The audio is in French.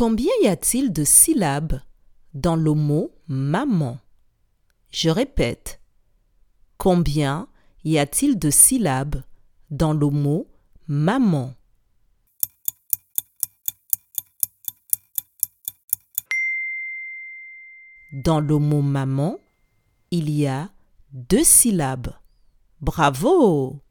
Combien y a-t-il de syllabes dans le mot maman? Je répète. Combien y a-t-il de syllabes dans le mot maman? Dans le mot maman, il y a deux syllabes. Bravo